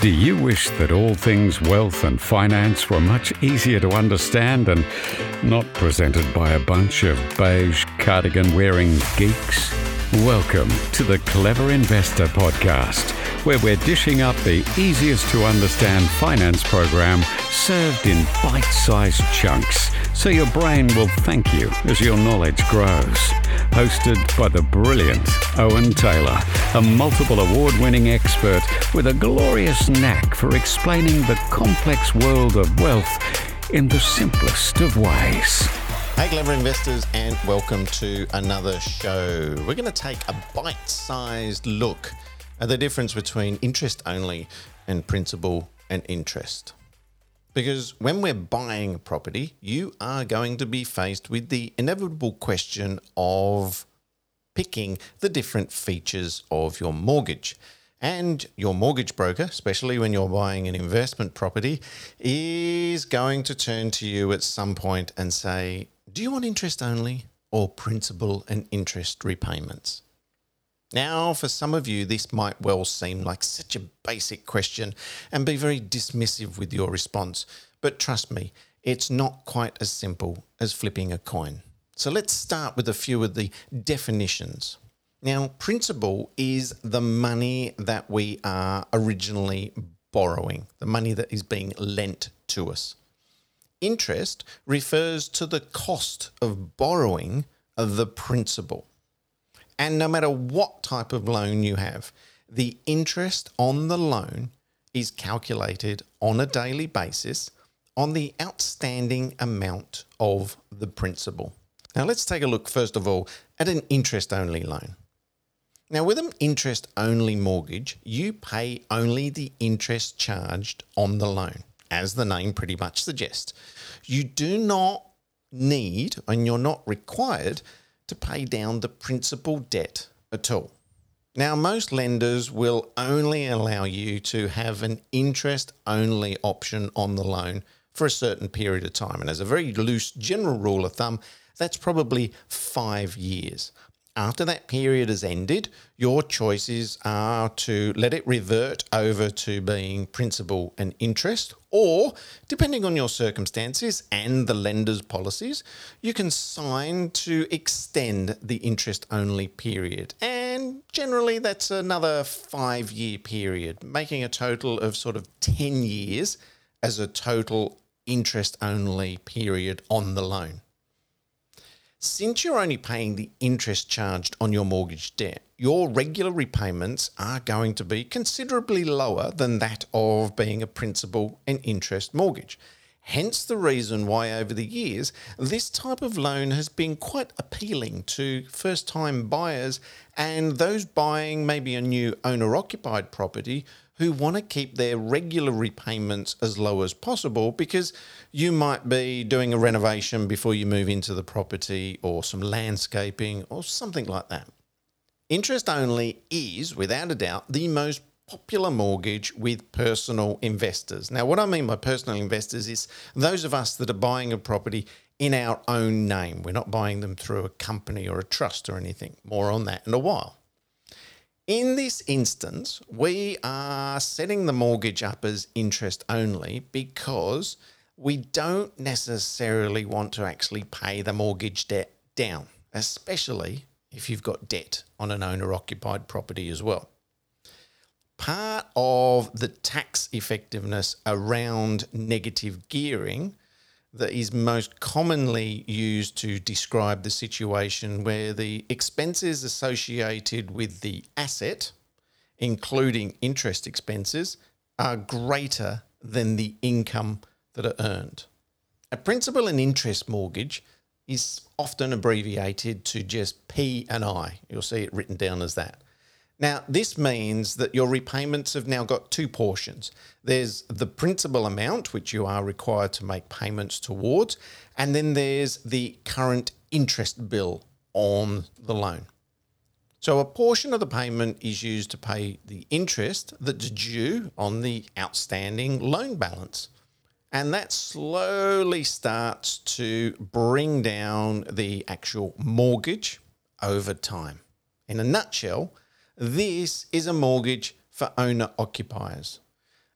Do you wish that all things wealth and finance were much easier to understand and not presented by a bunch of beige cardigan wearing geeks? Welcome to the Clever Investor Podcast, where we're dishing up the easiest to understand finance program served in bite sized chunks so your brain will thank you as your knowledge grows. Hosted by the brilliant Owen Taylor, a multiple award winning expert with a glorious knack for explaining the complex world of wealth in the simplest of ways. Hey, clever investors, and welcome to another show. We're going to take a bite sized look at the difference between interest only and principal and interest. Because when we're buying a property, you are going to be faced with the inevitable question of picking the different features of your mortgage. And your mortgage broker, especially when you're buying an investment property, is going to turn to you at some point and say, Do you want interest only or principal and interest repayments? Now, for some of you, this might well seem like such a basic question and be very dismissive with your response. But trust me, it's not quite as simple as flipping a coin. So let's start with a few of the definitions. Now, principal is the money that we are originally borrowing, the money that is being lent to us. Interest refers to the cost of borrowing the principal. And no matter what type of loan you have, the interest on the loan is calculated on a daily basis on the outstanding amount of the principal. Now, let's take a look, first of all, at an interest only loan. Now, with an interest only mortgage, you pay only the interest charged on the loan, as the name pretty much suggests. You do not need and you're not required to pay down the principal debt at all. Now, most lenders will only allow you to have an interest only option on the loan for a certain period of time. And as a very loose general rule of thumb, that's probably five years. After that period has ended, your choices are to let it revert over to being principal and interest, or depending on your circumstances and the lender's policies, you can sign to extend the interest only period. And generally, that's another five year period, making a total of sort of 10 years as a total interest only period on the loan. Since you're only paying the interest charged on your mortgage debt, your regular repayments are going to be considerably lower than that of being a principal and interest mortgage. Hence, the reason why over the years this type of loan has been quite appealing to first time buyers and those buying maybe a new owner occupied property who want to keep their regular repayments as low as possible because you might be doing a renovation before you move into the property or some landscaping or something like that. Interest only is, without a doubt, the most popular mortgage with personal investors. Now, what I mean by personal investors is those of us that are buying a property in our own name. We're not buying them through a company or a trust or anything. More on that in a while. In this instance, we are setting the mortgage up as interest only because we don't necessarily want to actually pay the mortgage debt down, especially if you've got debt on an owner occupied property as well. Part of the tax effectiveness around negative gearing that is most commonly used to describe the situation where the expenses associated with the asset, including interest expenses, are greater than the income that are earned. A principal and interest mortgage is often abbreviated to just P and I. You'll see it written down as that. Now, this means that your repayments have now got two portions. There's the principal amount, which you are required to make payments towards, and then there's the current interest bill on the loan. So, a portion of the payment is used to pay the interest that's due on the outstanding loan balance. And that slowly starts to bring down the actual mortgage over time. In a nutshell, this is a mortgage for owner occupiers.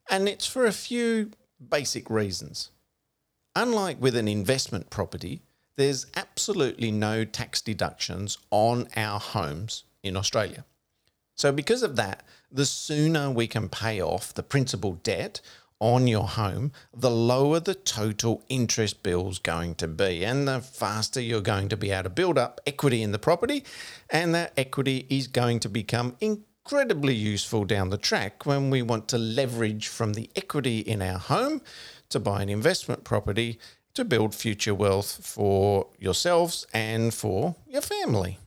And it's for a few basic reasons. Unlike with an investment property, there's absolutely no tax deductions on our homes in Australia. So, because of that, the sooner we can pay off the principal debt on your home, the lower the total interest bill's going to be, and the faster you're going to be able to build up equity in the property, and that equity is going to become incredibly useful down the track when we want to leverage from the equity in our home to buy an investment property to build future wealth for yourselves and for your family.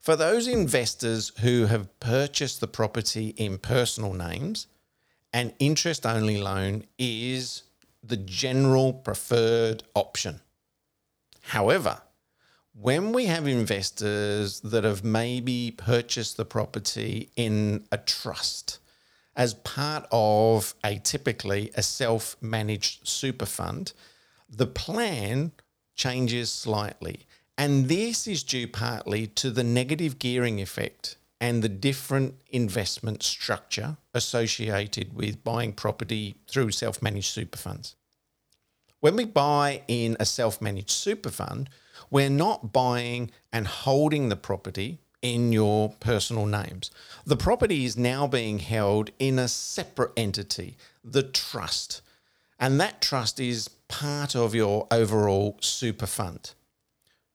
For those investors who have purchased the property in personal names, an interest only loan is the general preferred option. However, when we have investors that have maybe purchased the property in a trust as part of a typically a self managed super fund, the plan changes slightly. And this is due partly to the negative gearing effect and the different investment structure associated with buying property through self managed super funds. When we buy in a self managed super fund, we're not buying and holding the property in your personal names. The property is now being held in a separate entity, the trust. And that trust is part of your overall super fund.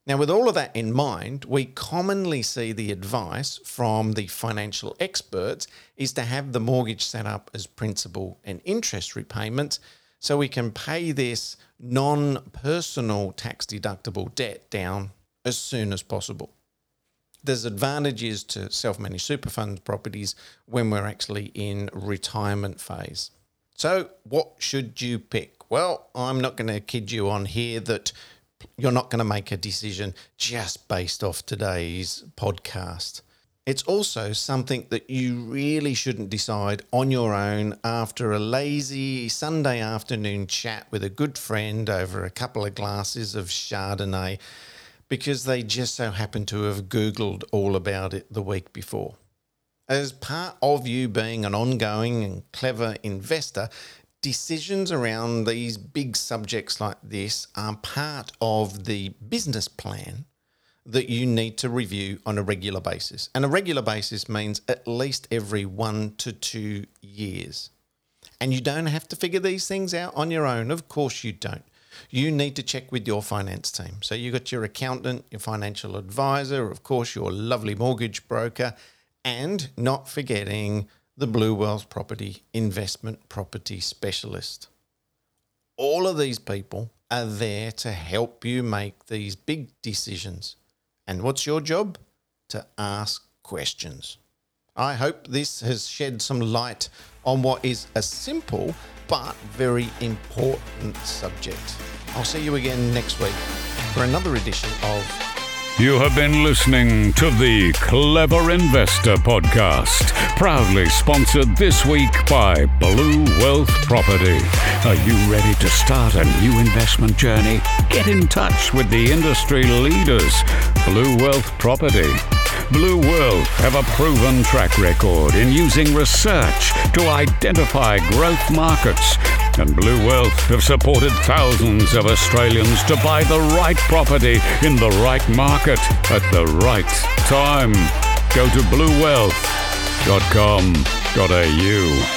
Now, with all of that in mind, we commonly see the advice from the financial experts is to have the mortgage set up as principal and interest repayments so we can pay this non personal tax deductible debt down as soon as possible. There's advantages to self managed super fund properties when we're actually in retirement phase. So, what should you pick? Well, I'm not going to kid you on here that you're not going to make a decision just based off today's podcast. It's also something that you really shouldn't decide on your own after a lazy Sunday afternoon chat with a good friend over a couple of glasses of Chardonnay because they just so happen to have Googled all about it the week before. As part of you being an ongoing and clever investor, decisions around these big subjects like this are part of the business plan that you need to review on a regular basis. And a regular basis means at least every one to two years. And you don't have to figure these things out on your own. Of course, you don't. You need to check with your finance team. So you've got your accountant, your financial advisor, of course, your lovely mortgage broker, and not forgetting the Blue Wealth Property Investment Property Specialist. All of these people are there to help you make these big decisions. And what's your job? To ask questions. I hope this has shed some light on what is a simple but very important subject. I'll see you again next week for another edition of you have been listening to the Clever Investor Podcast, proudly sponsored this week by Blue Wealth Property. Are you ready to start a new investment journey? Get in touch with the industry leaders, Blue Wealth Property. Blue Wealth have a proven track record in using research to identify growth markets and Blue Wealth have supported thousands of Australians to buy the right property in the right market at the right time. Go to bluewealth.com.au.